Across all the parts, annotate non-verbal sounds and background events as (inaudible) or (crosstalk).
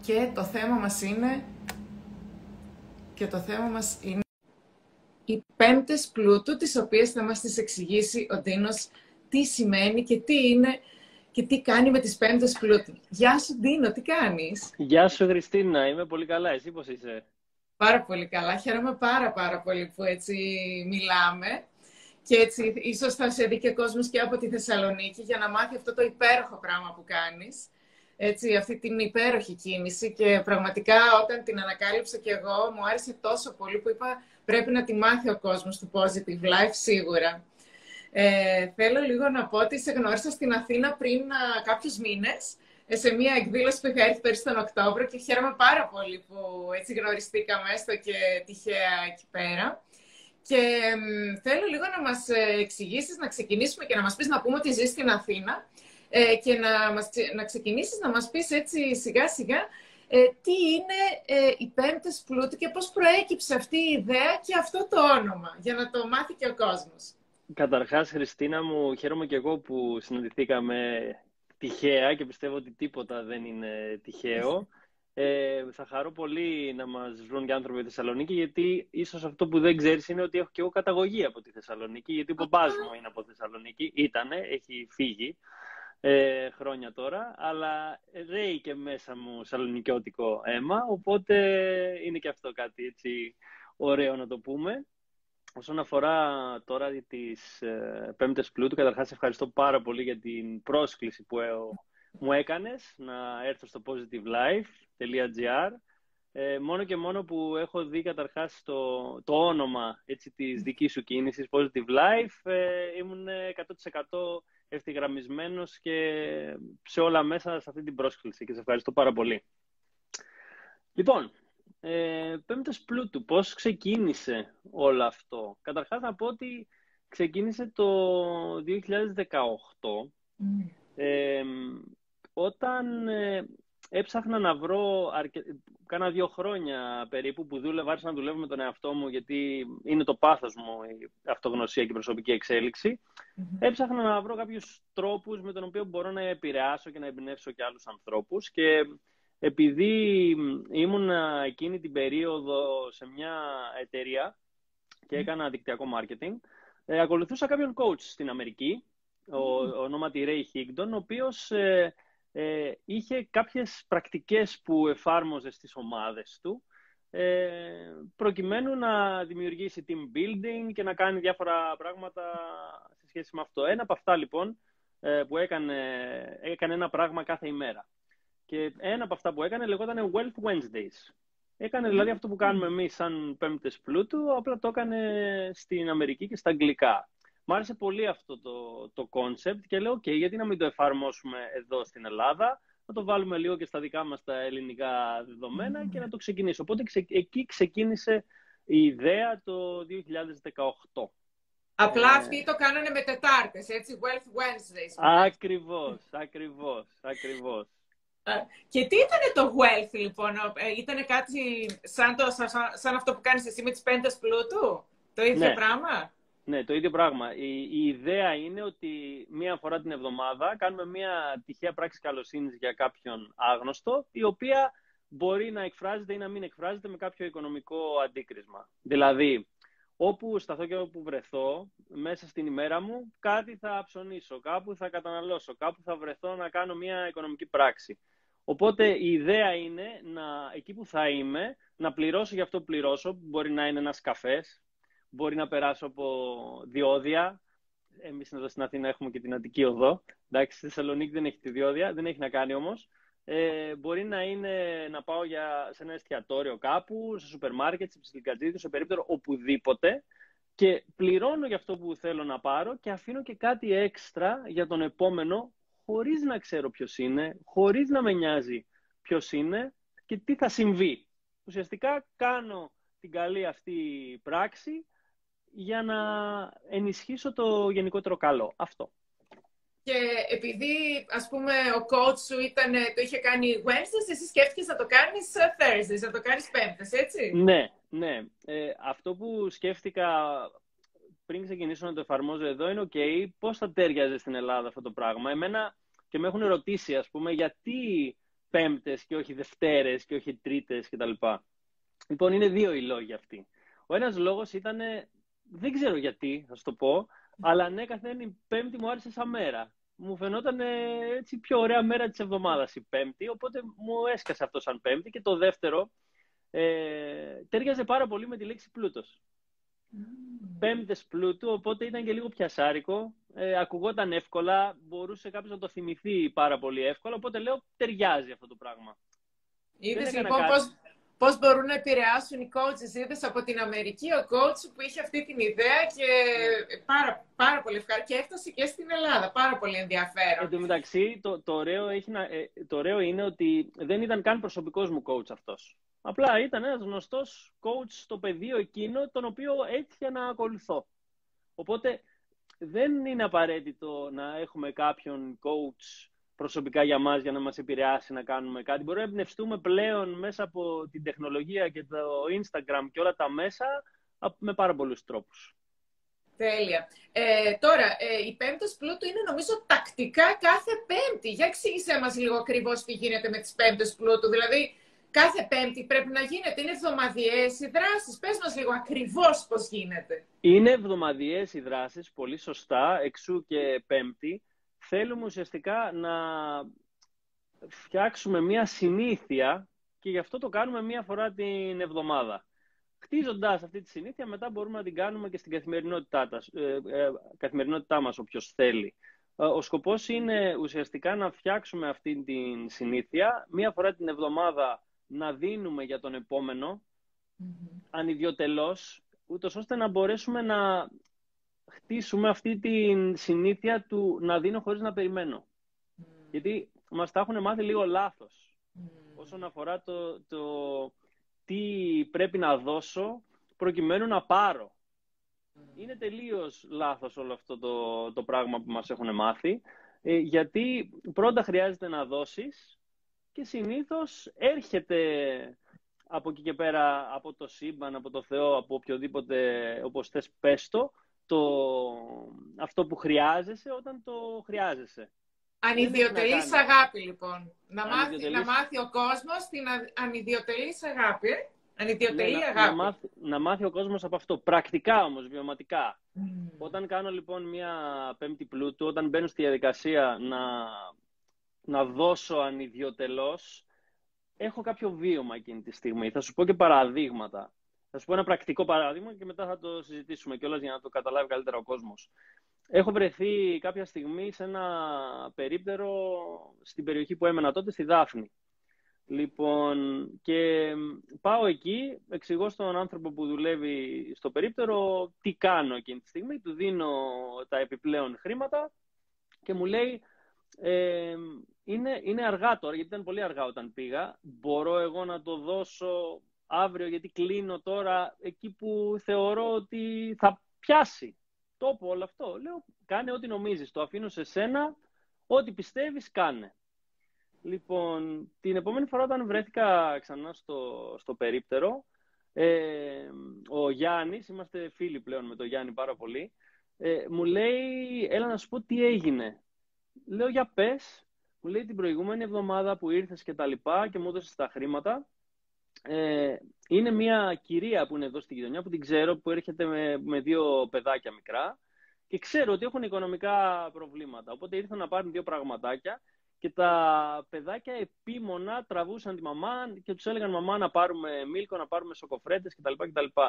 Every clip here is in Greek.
και το θέμα μας είναι και το θέμα μας είναι οι πέμπτες πλούτου, τις οποίες θα μας τις εξηγήσει ο Ντίνος τι σημαίνει και τι είναι και τι κάνει με τις πέμπτες πλούτου. Γεια σου Ντίνο, τι κάνεις; Γεια σου Χριστίνα, είμαι πολύ καλά. Εσύ πώς είσαι; Πάρα πολύ καλά. Χαίρομαι πάρα πάρα πολύ που έτσι μιλάμε. Και έτσι ίσως θα σε δει και κόσμος και από τη Θεσσαλονίκη για να μάθει αυτό το υπέροχο πράγμα που κάνεις. Έτσι, αυτή την υπέροχη κίνηση και πραγματικά όταν την ανακάλυψα και εγώ μου άρεσε τόσο πολύ που είπα πρέπει να τη μάθει ο κόσμος του Positive Life σίγουρα. Ε, θέλω λίγο να πω ότι σε γνώρισα στην Αθήνα πριν α, κάποιους μήνες ε, σε μια εκδήλωση που είχα έρθει πέρυσι τον Οκτώβριο και χαίρομαι πάρα πολύ που έτσι γνωριστήκαμε έστω και τυχαία εκεί πέρα. Και θέλω λίγο να μας ε, εξηγήσεις, να ξεκινήσουμε και να μας πεις να πούμε ότι ζεις στην Αθήνα ε, και να, μας, να ξεκινήσεις να μας πεις έτσι σιγά σιγά ε, τι είναι ε, οι πέμπτες πλούτου και πώς προέκυψε αυτή η ιδέα και αυτό το όνομα, για να το μάθει και ο κόσμος. Καταρχάς, Χριστίνα μου, χαίρομαι και εγώ που συναντηθήκαμε τυχαία και πιστεύω ότι τίποτα δεν είναι τυχαίο. Ε, θα χαρώ πολύ να μας βρουν και άνθρωποι στη Θεσσαλονίκη, γιατί ίσως αυτό που δεν ξέρεις είναι ότι έχω και εγώ καταγωγή από τη Θεσσαλονίκη, γιατί ο παπάς μου είναι από τη Θεσσαλονίκη, ήτανε, έχει φύγει ε, χρόνια τώρα, αλλά ρέει και μέσα μου σαλονικιώτικο αίμα, οπότε είναι και αυτό κάτι έτσι ωραίο να το πούμε. Όσον αφορά τώρα τις ε, πέμπτες πλούτου, καταρχάς ευχαριστώ πάρα πολύ για την πρόσκληση που ε, μου έκανες να έρθω στο positivelife.gr ε, μόνο και μόνο που έχω δει καταρχάς το, το όνομα έτσι, της δικής σου κίνησης, Positive Life, ε, ήμουν 100% ευθυγραμμισμένος και σε όλα μέσα σε αυτή την πρόσκληση και σε ευχαριστώ πάρα πολύ. Λοιπόν, ε, πέμπτος πλούτου, πώς ξεκίνησε όλο αυτό; Καταρχάς να πω ότι ξεκίνησε το 2018, ε, όταν ε, έψαχνα να βρω, αρκε... κάνα δύο χρόνια περίπου που δούλευα, άρχισα να δουλεύω με τον εαυτό μου γιατί είναι το πάθος μου η αυτογνωσία και η προσωπική εξέλιξη. Έψαχνα να βρω κάποιους τρόπους με τον οποίο μπορώ να επηρεάσω και να εμπνεύσω και άλλους ανθρώπους και επειδή ήμουν εκείνη την περίοδο σε μια εταιρεία και έκανα δικτυακό marketing, ε, ακολουθούσα κάποιον coach στην Αμερική, ο, ονόματι Ray Higdon, ο οποίος ε, ε, είχε κάποιες πρακτικές που εφάρμοζε στις ομάδες του ε, προκειμένου να δημιουργήσει team building και να κάνει διάφορα πράγματα σε σχέση με αυτό. Ένα από αυτά λοιπόν ε, που έκανε, έκανε ένα πράγμα κάθε ημέρα. Και ένα από αυτά που έκανε λεγόταν Wealth Wednesdays. Έκανε δηλαδή αυτό που κάνουμε εμείς σαν πέμπτες πλούτου, απλά το έκανε στην Αμερική και στα αγγλικά. Μ' άρεσε πολύ αυτό το, το concept και λέω, OK, γιατί να μην το εφαρμόσουμε εδώ στην Ελλάδα, να το βάλουμε λίγο και στα δικά μας τα ελληνικά δεδομένα και να το ξεκινήσω. Οπότε εκεί ξεκίνησε η ιδέα το 2018. Απλά ε... αυτοί το κάνανε με Τετάρτες, έτσι, Wealth Wednesdays. Ακριβώς, ακριβώς, ακριβώς. Και τι ήταν το wealth, λοιπόν, ε, ήταν κάτι σαν, το, σαν, σαν αυτό που κάνεις εσύ με τις πέντες πλούτου, το ίδιο ναι. πράγμα; Ναι, το ίδιο πράγμα. Η, η, ιδέα είναι ότι μία φορά την εβδομάδα κάνουμε μία τυχαία πράξη καλοσύνης για κάποιον άγνωστο, η οποία μπορεί να εκφράζεται ή να μην εκφράζεται με κάποιο οικονομικό αντίκρισμα. Δηλαδή, όπου σταθώ και όπου βρεθώ, μέσα στην ημέρα μου, κάτι θα ψωνίσω, κάπου θα καταναλώσω, κάπου θα βρεθώ να κάνω μία οικονομική πράξη. Οπότε η ιδέα είναι να, εκεί που θα είμαι, να πληρώσω για αυτό που πληρώσω, μπορεί να είναι ένας καφές, μπορεί να περάσω από διόδια. Εμείς εδώ στην Αθήνα έχουμε και την Αττική Οδό. Εντάξει, στη Θεσσαλονίκη δεν έχει τη διόδια, δεν έχει να κάνει όμως. Ε, μπορεί να είναι να πάω για, σε ένα εστιατόριο κάπου, σε σούπερ μάρκετ, σε ψιλικατζίδι, σε περίπτωση οπουδήποτε και πληρώνω για αυτό που θέλω να πάρω και αφήνω και κάτι έξτρα για τον επόμενο χωρίς να ξέρω ποιος είναι, χωρίς να με νοιάζει ποιος είναι και τι θα συμβεί. Ουσιαστικά κάνω την καλή αυτή πράξη για να ενισχύσω το γενικότερο καλό. Αυτό. Και επειδή, ας πούμε, ο coach σου ήταν, το είχε κάνει Wednesdays, εσύ σκέφτηκες να το κάνεις Thursdays, να το κάνεις Πέμπτες, έτσι; Ναι, ναι. Ε, αυτό που σκέφτηκα πριν ξεκινήσω να το εφαρμόζω εδώ είναι, ok, πώς θα τέριαζε στην Ελλάδα αυτό το πράγμα. Εμένα και με έχουν ρωτήσει, ας πούμε, γιατί Πέμπτες και όχι Δευτέρες και όχι Τρίτες κτλ. Λοιπόν, είναι δύο οι λόγοι αυτοί. Ο ένας λόγος ήταν, δεν ξέρω γιατί, θα σου το πω, αλλά ανέκαθεν η Πέμπτη μου άρεσε σαν μέρα. Μου φαινόταν έτσι πιο ωραία μέρα της εβδομάδας η Πέμπτη, οπότε μου έσκασε αυτό σαν Πέμπτη. Και το δεύτερο, ε, τέριαζε πάρα πολύ με τη λέξη πλούτος. Mm. Πέμπτες πλούτου, οπότε ήταν και λίγο πιασάρικο. Ε, ακουγόταν εύκολα, μπορούσε κάποιος να το θυμηθεί πάρα πολύ εύκολα, οπότε λέω ταιριάζει αυτό το πράγμα. Είδες λοιπόν πώς, πώς μπορούν να επηρεάσουν οι coaches. Είδες από την Αμερική ο coach που είχε αυτή την ιδέα και ναι. πάρα, πάρα πολύ ευχαριστώ. Και έφτασε και στην Ελλάδα. Πάρα πολύ ενδιαφέρον. Εν τω μεταξύ, το, το, ωραίο έχει να, ε, το ωραίο είναι ότι δεν ήταν καν προσωπικός μου coach αυτός. Απλά ήταν ένας γνωστός coach στο πεδίο εκείνο, τον οποίο έτυχε να ακολουθώ. Οπότε δεν είναι απαραίτητο να έχουμε κάποιον coach προσωπικά για μας για να μας επηρεάσει να κάνουμε κάτι. Μπορούμε να εμπνευστούμε πλέον μέσα από την τεχνολογία και το Instagram και όλα τα μέσα με πάρα πολλούς τρόπους. Τέλεια. Ε, τώρα, ε, η πέμπτος πλούτου είναι νομίζω τακτικά κάθε πέμπτη. Για εξήγησέ μας λίγο ακριβώς τι γίνεται με τις πέμπτες πλούτου. Δηλαδή, κάθε πέμπτη πρέπει να γίνεται. Είναι εβδομαδιαίες οι δράσεις. Πες μας λίγο ακριβώς πώς γίνεται. Είναι εβδομαδιαίες οι δράσεις, πολύ σωστά, εξού και πέμπτη θέλουμε ουσιαστικά να φτιάξουμε μία συνήθεια και γι' αυτό το κάνουμε μία φορά την εβδομάδα. Χτίζοντας αυτή τη συνήθεια, μετά μπορούμε να την κάνουμε και στην καθημερινότητά, ε, ε, καθημερινότητά μας, όποιος θέλει. Ε, ο σκοπός είναι ουσιαστικά να φτιάξουμε αυτή τη συνήθεια, μία φορά την εβδομάδα να δίνουμε για τον επόμενο, mm-hmm. ανιδιοτελώς, ούτως ώστε να μπορέσουμε να χτίσουμε αυτή τη συνήθεια του να δίνω χωρίς να περιμένω. Mm. Γιατί μας τα έχουν μάθει λίγο λάθος mm. όσον αφορά το, το τι πρέπει να δώσω προκειμένου να πάρω. Mm. Είναι τελείως λάθος όλο αυτό το, το πράγμα που μας έχουν μάθει, ε, γιατί πρώτα χρειάζεται να δώσεις και συνήθως έρχεται από εκεί και πέρα, από το σύμπαν, από το Θεό, από οποιοδήποτε, όπως θες πες το, το, αυτό που χρειάζεσαι όταν το χρειάζεσαι. Ανιδιοτελής αγάπη, λοιπόν. Να μάθει, να μάθει ο κόσμος την ανιδιοτελής αγάπη. Ανιδιοτελή ναι, αγάπη. Να, μάθει, να μάθει ο κόσμος από αυτό. Πρακτικά όμως, βιωματικά. Όταν κάνω λοιπόν μια πέμπτη πλούτου, όταν μπαίνω στη διαδικασία να, να δώσω ανιδιοτελώς, έχω κάποιο βίωμα εκείνη τη στιγμή. Θα σου πω και παραδείγματα. Θα σου πω ένα πρακτικό παράδειγμα και μετά θα το συζητήσουμε κιόλας για να το καταλάβει καλύτερα ο κόσμος. Έχω βρεθεί κάποια στιγμή σε ένα περίπτερο στην περιοχή που έμενα τότε, στη Δάφνη. Λοιπόν, και πάω εκεί, εξηγώ στον άνθρωπο που δουλεύει στο περίπτερο τι κάνω εκείνη τη στιγμή, του δίνω τα επιπλέον χρήματα και μου λέει ε, είναι, είναι αργά τώρα, γιατί ήταν πολύ αργά όταν πήγα, μπορώ εγώ να το δώσω αύριο γιατί κλείνω τώρα εκεί που θεωρώ ότι θα πιάσει τόπο όλο αυτό. Λέω, κάνε ό,τι νομίζεις, το αφήνω σε σένα, ό,τι πιστεύεις κάνε. Λοιπόν, την επόμενη φορά όταν βρέθηκα ξανά στο, στο περίπτερο, ε, ο Γιάννης, είμαστε φίλοι πλέον με τον Γιάννη πάρα πολύ, ε, μου λέει, έλα να σου πω τι έγινε. Λέω, για πες. Μου λέει την προηγούμενη εβδομάδα που ήρθες και τα λοιπά και μου έδωσες τα χρήματα, ε, είναι μια κυρία που είναι εδώ στη γειτονιά που την ξέρω, που έρχεται με, με δύο παιδάκια μικρά και ξέρω ότι έχουν οικονομικά προβλήματα. Οπότε ήρθαν να πάρουν δύο πραγματάκια και τα παιδάκια επίμονα τραβούσαν τη μαμά και τους έλεγαν μαμά να πάρουμε μίλκο, να πάρουμε σοκοφρέτες κτλ. κτλ.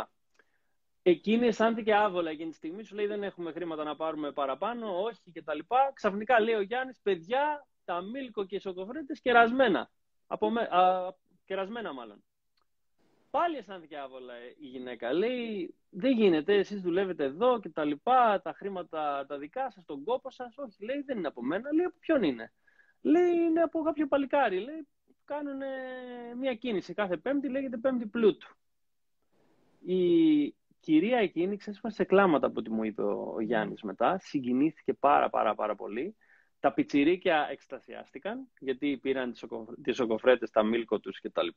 Εκείνη αισθάνθηκε άβολα εκείνη τη στιγμή, σου λέει δεν έχουμε χρήματα να πάρουμε παραπάνω, όχι κτλ. Ξαφνικά λέει ο Γιάννης, παιδιά, τα μίλκο και οι σοκοφρέτες κερασμένα. Από με, α, κερασμένα μάλλον. Πάλι αισθάνθηκε άβολα η γυναίκα. Λέει, δεν γίνεται, εσείς δουλεύετε εδώ και τα λοιπά, τα χρήματα τα δικά σας, τον κόπο σας. Όχι, λέει, δεν είναι από μένα. Λέει, από ποιον είναι; Λέει, είναι από κάποιο παλικάρι. Λέει, κάνουν μια κίνηση κάθε πέμπτη, λέγεται πέμπτη πλούτου. Η κυρία εκείνη ξέσπασε σε κλάματα από ό,τι μου είπε ο Γιάννης μετά. Συγκινήθηκε πάρα πάρα πάρα πολύ. Τα πιτσιρίκια εκστασιάστηκαν, γιατί πήραν τις σοκοφρέτες, τα μίλκο τους κτλ.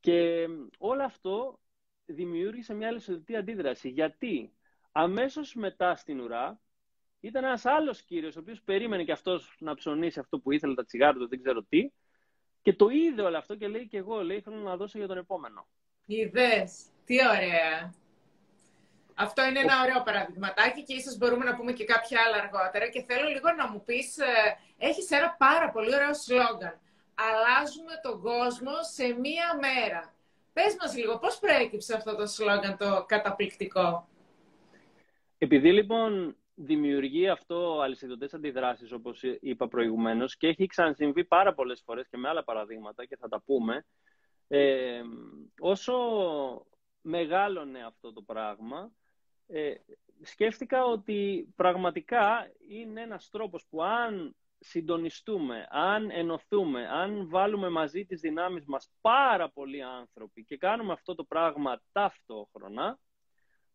Και όλο αυτό δημιούργησε μια αλυσοδητή αντίδραση. Γιατί αμέσως μετά στην ουρά ήταν ένας άλλος κύριος, ο οποίος περίμενε και αυτός να ψωνίσει αυτό που ήθελε, τα τσιγάρα του, δεν ξέρω τι, και Και το είδε όλο αυτό και λέει και εγώ, λέει, θέλω να δώσω για τον επόμενο. Είδες. Τι ωραία. Αυτό είναι ένα ωραίο παραδειγματάκι και ίσως μπορούμε να πούμε και κάποια άλλα αργότερα. Και θέλω λίγο να μου πεις, ε, έχεις ένα πάρα πολύ ωραίο σλόγκαν. Αλλάζουμε τον κόσμο σε μία μέρα. Πες μας λίγο, πώς προέκυψε αυτό το σλόγκαν το καταπληκτικό; Επειδή λοιπόν δημιουργεί αυτό αλυσιδωτές αντιδράσεις, όπως είπα προηγουμένως, και έχει ξανασυμβεί πάρα πολλές φορές και με άλλα παραδείγματα και θα τα πούμε, ε, όσο μεγάλωνε αυτό το πράγμα, ε, σκέφτηκα ότι πραγματικά είναι ένας τρόπος που αν συντονιστούμε, αν ενωθούμε, αν βάλουμε μαζί τις δυνάμεις μας πάρα πολλοί άνθρωποι και κάνουμε αυτό το πράγμα ταυτόχρονα,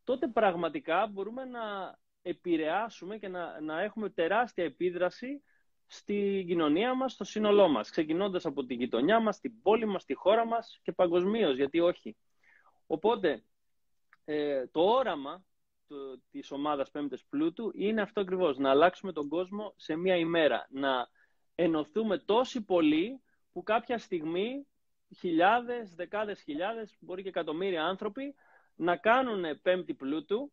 τότε πραγματικά μπορούμε να επηρεάσουμε και να, να έχουμε τεράστια επίδραση στη κοινωνία μας, στο σύνολό μας, ξεκινώντας από τη γειτονιά μας, την πόλη μας, τη χώρα μας και παγκοσμίως, γιατί όχι. Οπότε, ε, το όραμα το, της ομάδας Πέμπτες Πλούτου είναι αυτό ακριβώς, να αλλάξουμε τον κόσμο σε μία ημέρα, να ενωθούμε τόσοι πολλοί που κάποια στιγμή χιλιάδες, δεκάδες χιλιάδες, μπορεί και εκατομμύρια άνθρωποι να κάνουν Πέμπτη Πλούτου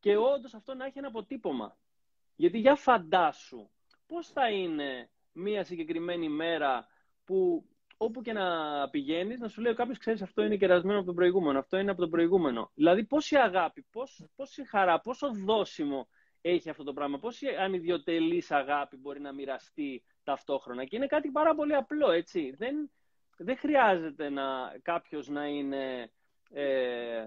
και όντως αυτό να έχει ένα αποτύπωμα. Γιατί για φαντάσου πώς θα είναι μία συγκεκριμένη μέρα που όπου και να πηγαίνεις, να σου λέει κάποιος, ξέρεις, αυτό είναι κερασμένο από τον προηγούμενο, αυτό είναι από τον προηγούμενο. Δηλαδή, πόση αγάπη, πώς, πόση χαρά, πόσο δόσιμο έχει αυτό το πράγμα, πόση ανιδιοτελής αγάπη μπορεί να μοιραστεί ταυτόχρονα. Και είναι κάτι πάρα πολύ απλό, έτσι. Δεν, δεν χρειάζεται να κάποιος να είναι ε,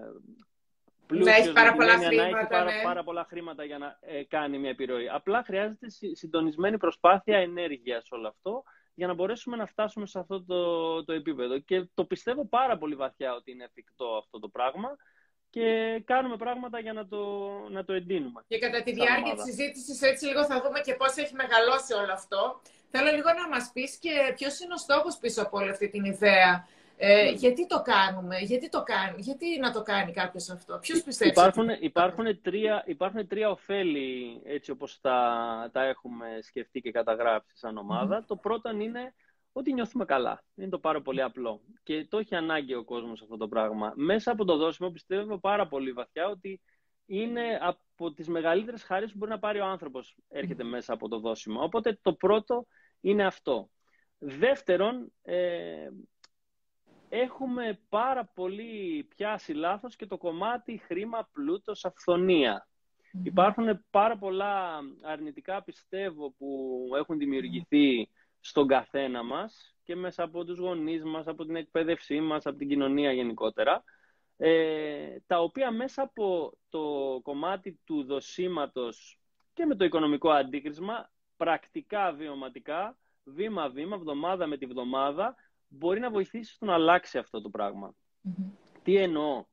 πλούσιος, να έχει πάρα πολλά χρήματα, να έχει πάρα, ναι. πάρα πολλά χρήματα για να ε, κάνει μια επιρροή. Απλά χρειάζεται συντονισμένη προσπάθεια ενέργειας όλο αυτό για να μπορέσουμε να φτάσουμε σε αυτό το, το επίπεδο. Και το πιστεύω πάρα πολύ βαθιά ότι είναι εφικτό αυτό το πράγμα και κάνουμε πράγματα για να το, να το εντείνουμε. Και κατά τη διάρκεια της συζήτησης έτσι λίγο θα δούμε και πώς έχει μεγαλώσει όλο αυτό. Θέλω λίγο να μας πεις και ποιος είναι ο στόχος πίσω από όλη αυτή την ιδέα. Ε, γιατί το κάνουμε, γιατί, το κάνει, γιατί να το κάνει κάποιος αυτό, ποιος πιστεύει; Υπάρχουν, υπάρχουν, τρία, υπάρχουν τρία ωφέλη έτσι όπως τα, τα έχουμε σκεφτεί και καταγράψει σαν ομάδα. Το πρώτο είναι ότι νιώθουμε καλά. Είναι το πάρα πολύ απλό. Και το έχει ανάγκη ο κόσμος αυτό το πράγμα. Μέσα από το δόσιμο πιστεύω πάρα πολύ βαθιά ότι είναι από τις μεγαλύτερες χαρές που μπορεί να πάρει ο άνθρωπος έρχεται μέσα από το δόσιμο. Οπότε το πρώτο είναι αυτό. Δεύτερον, ε, έχουμε πάρα πολύ πιάσει λάθος και το κομμάτι χρήμα, πλούτος, αυθονία. Υπάρχουν πάρα πολλά αρνητικά, πιστεύω, που έχουν δημιουργηθεί στον καθένα μας και μέσα από τους γονείς μας, από την εκπαίδευσή μας, από την κοινωνία γενικότερα, ε, τα οποία μέσα από το κομμάτι του δοσίματος και με το οικονομικό αντίκρισμα, πρακτικά, βιωματικά, βήμα-βήμα, βδομάδα με τη βδομάδα, μπορεί να βοηθήσει στο να αλλάξει αυτό το πραγμα Τι εννοώ;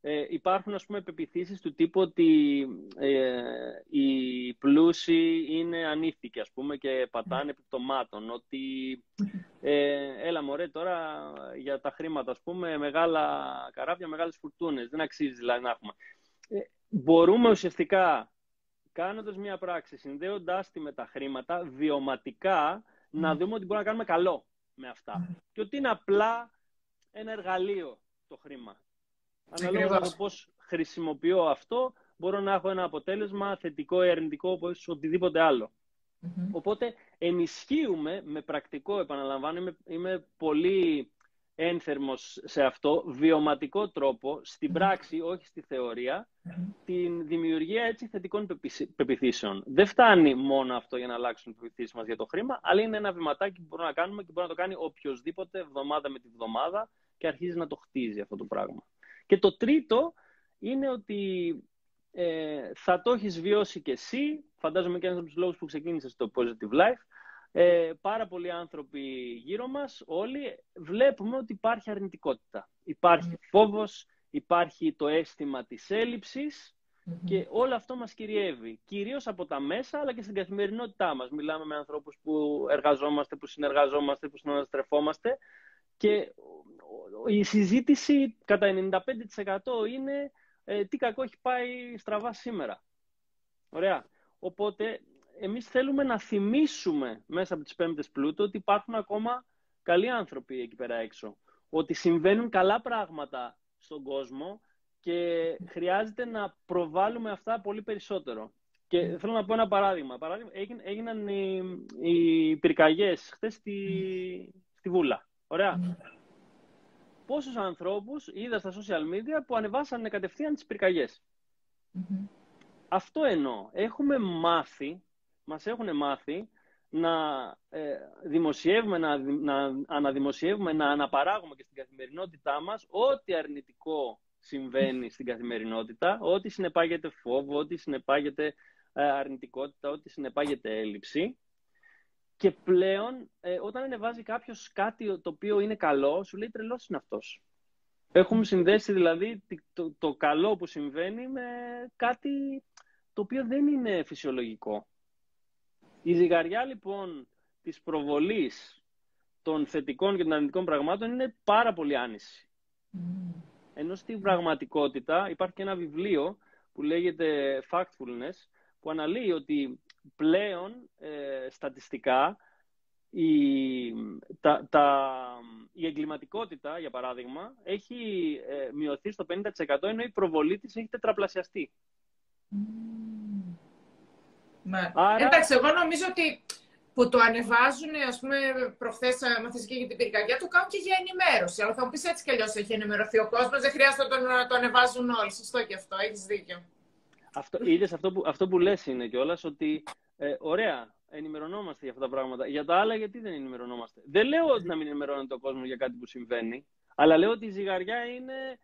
Ε, υπάρχουν ας πούμε πεπιθήσεις του τύπου ότι ε, οι πλούσιοι είναι ανήθικοι ας πούμε και πατάνε επιπτωμάτων ότι ε, έλα μωρέ τώρα για τα χρήματα ας πούμε μεγάλα καράβια, μεγάλες φουρτούνες δεν αξίζει δηλαδή να έχουμε. Ε, μπορούμε ουσιαστικά κάνοντας μια πράξη συνδέοντάς τη με τα χρήματα βιωματικά να δούμε ότι μπορούμε να κάνουμε καλό με αυτά. Και ότι είναι απλά ένα εργαλείο το χρήμα. Αναλόγως με το πώς χρησιμοποιώ αυτό, μπορώ να έχω ένα αποτέλεσμα θετικό ή αρνητικό όπως οτιδήποτε Οπότε ενισχύουμε με πρακτικό, επαναλαμβάνω, είμαι, είμαι πολύ ένθερμος σε αυτό, βιωματικό τρόπο, στην πράξη, όχι στη θεωρία, την δημιουργία έτσι θετικών πεπιθήσεων. Δεν φτάνει μόνο αυτό για να αλλάξουν οι πεπιθήσεις μας για το χρήμα, αλλά είναι ένα βηματάκι που μπορούμε να κάνουμε και μπορεί να το κάνει οποιοδήποτε εβδομάδα με τη βδομάδα και αρχίζει να το χτίζει αυτό το πράγμα. Και το τρίτο είναι ότι ε, θα το έχεις βιώσει και εσύ, φαντάζομαι και ένας από τους λόγους που ξεκίνησες το Positive Life, ε, πάρα πολλοί άνθρωποι γύρω μας, όλοι βλέπουμε ότι υπάρχει αρνητικότητα. Υπάρχει φόβος, υπάρχει το αίσθημα της ελλειψης και όλο αυτό μας κυριεύει. Κυρίως από τα μέσα, αλλά και στην καθημερινότητά μας. Μιλάμε με ανθρώπους που εργαζόμαστε, που συνεργαζόμαστε, που συναστρεφόμαστε και η συζήτηση κατά 95% είναι ε, τι κακό έχει πάει στραβά σήμερα. Ωραία. Οπότε εμείς θέλουμε να θυμίσουμε μέσα από τις πέμπτες πλούτο ότι υπάρχουν ακόμα καλοί άνθρωποι εκεί πέρα έξω. Ότι συμβαίνουν καλά πράγματα στον κόσμο και χρειάζεται να προβάλλουμε αυτά πολύ περισσότερο. Και θέλω να πω ένα παράδειγμα. παράδειγμα έγιναν οι, οι πυρκαγιές χθες στη, στη Βούλα. Ωραία. Πόσους ανθρώπους είδα στα social media που ανεβάσανε κατευθείαν τις πυρκαγιές. Αυτό εννοώ. Έχουμε μάθει, μας έχουν μάθει να ε, δημοσιεύουμε, να, να αναδημοσιεύουμε, να αναπαράγουμε και στην καθημερινότητά μας ό,τι αρνητικό συμβαίνει στην καθημερινότητα, ό,τι συνεπάγεται φόβο, ό,τι συνεπάγεται ε, αρνητικότητα, ό,τι συνεπάγεται έλλειψη. Και πλέον, ε, όταν ανεβάζει κάποιος κάτι το οποίο είναι καλό, σου λέει τρελός είναι αυτός. Έχουμε συνδέσει δηλαδή το, το καλό που συμβαίνει με κάτι το οποίο δεν είναι φυσιολογικό. Η ζυγαριά λοιπόν της προβολής των θετικών και των αρνητικών πραγμάτων είναι πάρα πολύ άνηση. Mm. Ενώ στην πραγματικότητα υπάρχει και ένα βιβλίο που λέγεται Factfulness, που αναλύει ότι πλέον ε, στατιστικά η, τα, τα, η εγκληματικότητα, για παράδειγμα, έχει ε, μειωθεί στο 50% ενώ η προβολή της έχει τετραπλασιαστεί. Ναι. Άρα... Εντάξει, εγώ νομίζω ότι που το ανεβάζουν, ας πούμε, προχθές μαθήσει και για την πυρκαγιά, το κάνουν και για ενημέρωση. Αλλά θα μου πεις έτσι κι αλλιώς έχει ενημερωθεί ο κόσμος, δεν χρειάζεται να το, ανεβάζουν όλοι. Σωστό και αυτό, έχεις δίκιο. Αυτό, είδες, αυτό που, αυτό που λες είναι κιόλας ότι ε, ωραία, ενημερωνόμαστε για αυτά τα πράγματα. Για τα άλλα, γιατί δεν ενημερωνόμαστε; Δεν λέω ότι να μην ενημερώνεται ο κόσμος για κάτι που συμβαίνει, αλλά λέω ότι η ζυγαριά είναι,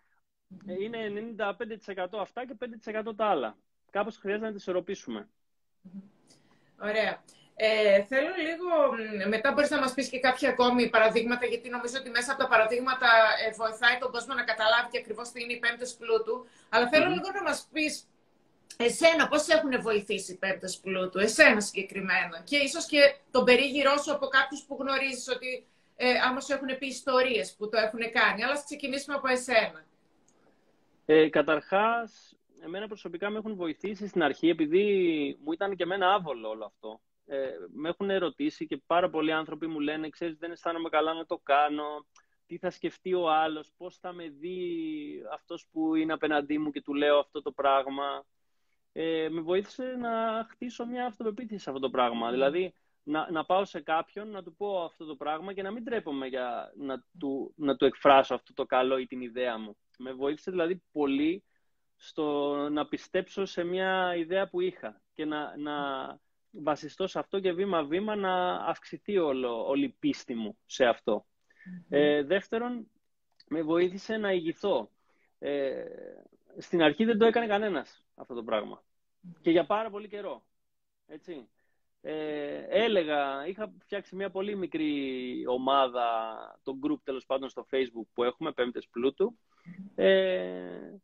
ε, είναι 95% αυτά και 5% τα άλλα. Κάπως χρειάζεται να τις ισορροπήσουμε. Ωραία. Ε, θέλω λίγο, μετά μπορείς να μας πεις και κάποια ακόμη παραδείγματα, γιατί νομίζω ότι μέσα από τα παραδείγματα ε, βοηθάει τον κόσμο να καταλάβει και ακριβώς τι είναι οι πέμπτες πλούτου. Αλλά λίγο να μας πεις εσένα πώς έχουν βοηθήσει οι πέμπτες πλούτου, εσένα συγκεκριμένα. Και ίσως και τον περίγυρό σου από κάποιους που γνωρίζεις ότι ε, άμα σου έχουν πει ιστορίες που το έχουν κάνει. Αλλά ας ξεκινήσουμε από εσένα. Ε, καταρχάς, εμένα προσωπικά με έχουν βοηθήσει στην αρχή, επειδή μου ήταν και εμένα άβολο όλο αυτό. Ε, με έχουν ερωτήσει και πάρα πολλοί άνθρωποι μου λένε, ξέρεις, δεν αισθάνομαι καλά να το κάνω, τι θα σκεφτεί ο άλλος, πώς θα με δει αυτός που είναι απέναντί μου και του λέω αυτό το πράγμα; Ε, με βοήθησε να χτίσω μια αυτοπεποίθηση σε αυτό το πράγμα. Δηλαδή, να, να πάω σε κάποιον, να του πω αυτό το πράγμα και να μην τρέπομαι για να του, να του εκφράσω αυτό το καλό ή την ιδέα μου. Με βοήθησε δηλαδή πολύ στο να πιστέψω σε μια ιδέα που είχα και να, να βασιστώ σε αυτό και βήμα-βήμα να αυξηθεί όλο, όλη η πίστη μου σε αυτό. Ε, δεύτερον, με βοήθησε να ηγηθώ. Ε, στην αρχή δεν το έκανε κανένας αυτό το πράγμα. Και για πάρα πολύ καιρό. Έτσι. Ε, έλεγα, είχα φτιάξει μια πολύ μικρή ομάδα, το group τέλος πάντων στο facebook που έχουμε, πέμπτες πλούτου. Ε,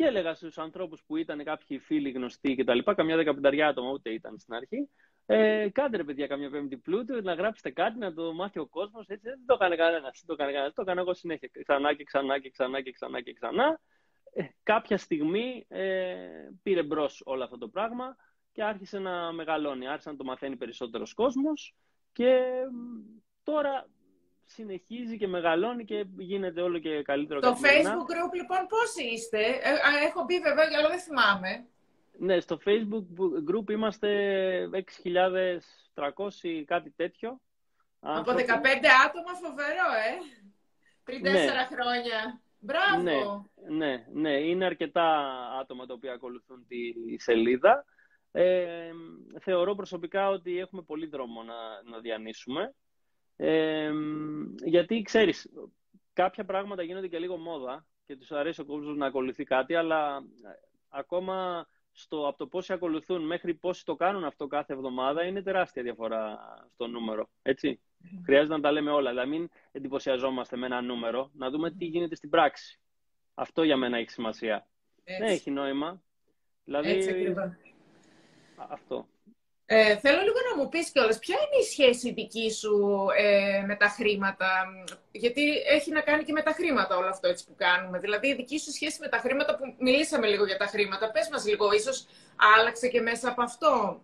και έλεγα στους ανθρώπους που ήταν κάποιοι φίλοι γνωστοί και τα λοιπά, καμιά δεκαπενταριά άτομα ούτε ήταν στην αρχή, ε, κάντε ρε παιδιά καμιά πέμπτη πλούτου, να γράψετε κάτι, να το μάθει ο κόσμος, έτσι δεν το έκανε κανένας, δεν το έκανε κανένας, το έκανα εγώ συνέχεια, ξανά και ξανά και ξανά και ξανά και ξανά. Ε, κάποια στιγμή ε, πήρε μπρος όλο αυτό το πράγμα και άρχισε να μεγαλώνει, άρχισε να το μαθαίνει περισσότερος κόσμος και τώρα συνεχίζει και μεγαλώνει και γίνεται όλο και καλύτερο. Το Facebook group λοιπόν πόσοι είστε, ε, έχω μπει βέβαια αλλά δεν θυμάμαι. Ναι, στο Facebook group είμαστε 6.300 κάτι τέτοιο. Από 15 άτομα φοβερό, ε! Πριν 4 ναι. χρόνια. Μπράβο! Ναι, ναι, ναι, είναι αρκετά άτομα τα οποία ακολουθούν τη σελίδα. Ε, θεωρώ προσωπικά ότι έχουμε πολύ δρόμο να, να διανύσουμε γιατί ξέρεις, κάποια πράγματα γίνονται και λίγο μόδα και τους αρέσει ο κόσμος να ακολουθεί κάτι, αλλά ε, ακόμα στο, από το πόσοι ακολουθούν μέχρι πόσοι το κάνουν αυτό κάθε εβδομάδα είναι τεράστια διαφορά στο νούμερο. Έτσι. Χρειάζεται να τα λέμε όλα. Δηλαδή, μην εντυπωσιαζόμαστε με ένα νούμερο, να δούμε τι γίνεται στην πράξη. Αυτό για μένα έχει σημασία. Έτσι. Ναι, έχει νόημα. Δηλαδή, Έτσι, αυτό. Ε, θέλω λίγο να μου πεις κιόλας, ποια είναι η σχέση δική σου ε, με τα χρήματα, γιατί έχει να κάνει και με τα χρήματα όλο αυτό έτσι που κάνουμε. Δηλαδή η δική σου σχέση με τα χρήματα που μιλήσαμε λίγο για τα χρήματα, πες μας λίγο, ίσως άλλαξε και μέσα από αυτό.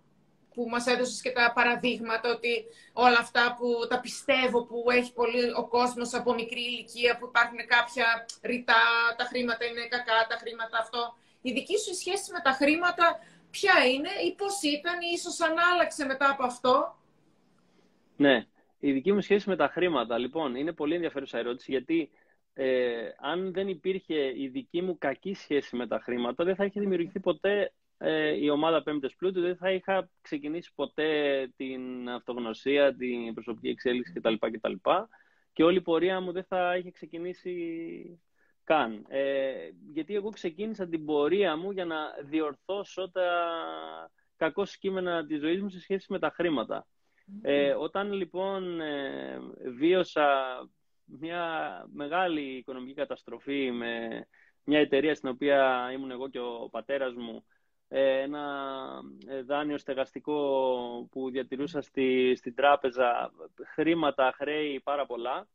που μας έδωσες και τα παραδείγματα ότι όλα αυτά που τα πιστεύω που έχει πολύ ο κόσμος από μικρή ηλικία που υπάρχουν κάποια ρητά, τα χρήματα είναι κακά, τα χρήματα αυτό. Η δική σου σχέση με τα χρήματα ποια είναι ή πώς ήταν ή ίσως αν άλλαξε μετά από αυτό. Ναι, η δική μου σχέση με τα χρήματα. Λοιπόν, είναι πολύ ενδιαφέρουσα ερώτηση γιατί ε, αν δεν υπήρχε η δική μου κακή σχέση με τα χρήματα, δεν θα είχε δημιουργηθεί ποτέ ε, η ομάδα Πέμπτες Πλούτου, δεν θα είχα ξεκινήσει ποτέ την αυτογνωσία, την προσωπική εξέλιξη κτλ. κτλ. Και όλη η πορεία μου δεν θα είχε ξεκινήσει καν. Ε, γιατί εγώ ξεκίνησα την πορεία μου για να διορθώσω τα κακό κείμενα της ζωής μου σε σχέση με τα χρήματα. Ε, όταν λοιπόν ε, βίωσα μια μεγάλη οικονομική καταστροφή με μια εταιρεία στην οποία ήμουν εγώ και ο πατέρας μου ε, ένα ε, δάνειο στεγαστικό που διατηρούσα στη, στην τράπεζα, χρήματα, χρέη, πάρα πολλά.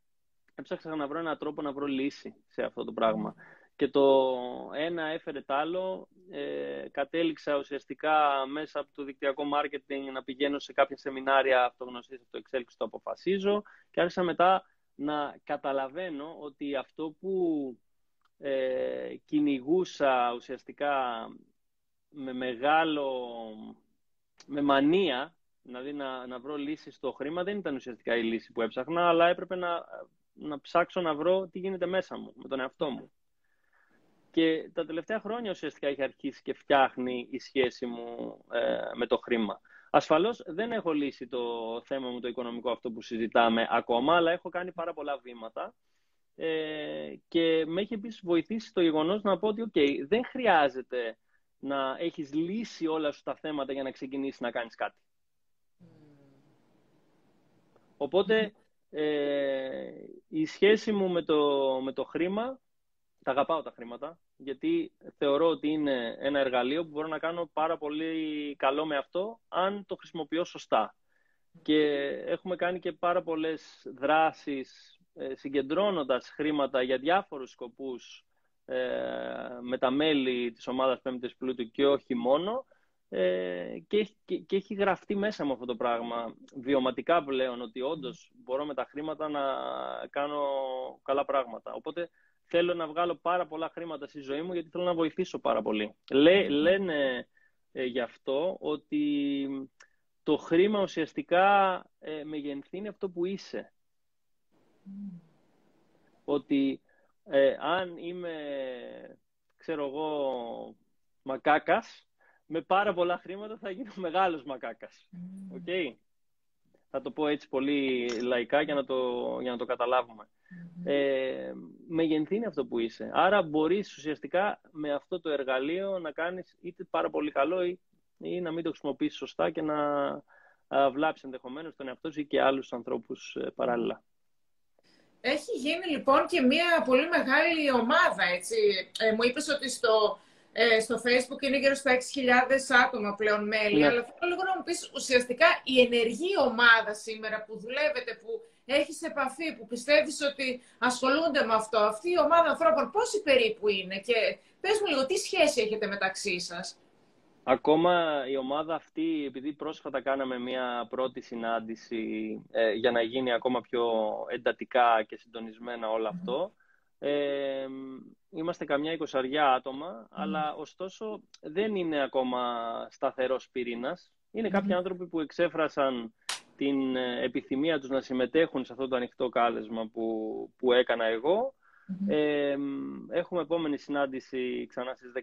Έψαξα να βρω έναν τρόπο να βρω λύση σε αυτό το πράγμα. Και το ένα έφερε το άλλο. Ε, κατέληξα ουσιαστικά μέσα από το δικτυακό μάρκετινγκ να πηγαίνω σε κάποια σεμινάρια αυτογνωσίας από το Excel και το αποφασίζω. Και άρχισα μετά να καταλαβαίνω ότι αυτό που ε, κυνηγούσα ουσιαστικά με μεγάλο, με μανία, δηλαδή να, να βρω λύση στο χρήμα, δεν ήταν ουσιαστικά η λύση που έψαχνα, αλλά έπρεπε να, να ψάξω να βρω τι γίνεται μέσα μου, με τον εαυτό μου. Και τα τελευταία χρόνια ουσιαστικά έχει αρχίσει και φτιάχνει η σχέση μου ε, με το χρήμα. Ασφαλώς δεν έχω λύσει το θέμα μου το οικονομικό αυτό που συζητάμε ακόμα, αλλά έχω κάνει πάρα πολλά βήματα ε, και με έχει επίσης βοηθήσει το γεγονός να πω ότι okay, δεν χρειάζεται να έχεις λύσει όλα σου τα θέματα για να ξεκινήσεις να κάνεις κάτι. Οπότε ε, η σχέση μου με το, με το χρήμα, τα αγαπάω τα χρήματα, γιατί θεωρώ ότι είναι ένα εργαλείο που μπορώ να κάνω πάρα πολύ καλό με αυτό, αν το χρησιμοποιώ σωστά. Και έχουμε κάνει και πάρα πολλές δράσεις ε, συγκεντρώνοντας χρήματα για διάφορους σκοπούς ε, με τα μέλη της ομάδας Πέμπτης Πλούτου και όχι μόνο ε, και, και, και, έχει γραφτεί μέσα μου αυτό το πράγμα βιωματικά πλέον ότι όντως μπορώ με τα χρήματα να κάνω καλά πράγματα. Οπότε θέλω να βγάλω πάρα πολλά χρήματα στη ζωή μου γιατί θέλω να βοηθήσω πάρα πολύ. Λέ, λένε ε, γι' αυτό ότι το χρήμα ουσιαστικά ε, μεγενθύνει αυτό που είσαι. Ότι ε, αν είμαι, ξέρω εγώ, μακάκας, με πάρα πολλά χρήματα θα γίνω (laughs) μεγάλος μακάκας. Mm. Okay? Θα το πω έτσι πολύ λαϊκά για να το, για να το καταλάβουμε. Mm-hmm. Ε, μεγενθύνει αυτό που είσαι. Άρα μπορείς ουσιαστικά με αυτό το εργαλείο να κάνεις είτε πάρα πολύ καλό ή, ή να μην το χρησιμοποιήσεις σωστά και να βλάψεις ενδεχομένως τον εαυτό σου ή και άλλους ανθρώπους ε, παράλληλα. Έχει γίνει λοιπόν και μια πολύ μεγάλη ομάδα, έτσι. Ε, μου είπες ότι στο, ε, στο Facebook είναι γύρω στα 6.000 άτομα πλέον μέλη, ναι. αλλά θέλω λίγο να μου πεις ουσιαστικά η ενεργή ομάδα σήμερα που δουλεύετε, που έχεις επαφή, που πιστεύεις ότι ασχολούνται με αυτό, αυτή η ομάδα ανθρώπων πόσοι περίπου είναι και πες μου λίγο τι σχέση έχετε μεταξύ σας; Ακόμα η ομάδα αυτή, επειδή πρόσφατα κάναμε μια πρώτη συνάντηση ε, για να γίνει ακόμα πιο εντατικά και συντονισμένα όλο αυτό, ε, είμαστε καμιά εικοσαριά άτομα, αλλά ωστόσο δεν είναι ακόμα σταθερός πυρήνας. Είναι κάποιοι άνθρωποι που εξέφρασαν την ε, επιθυμία τους να συμμετέχουν σε αυτό το ανοιχτό κάλεσμα που, που έκανα εγώ. Ε, έχουμε επόμενη συνάντηση ξανά στις 19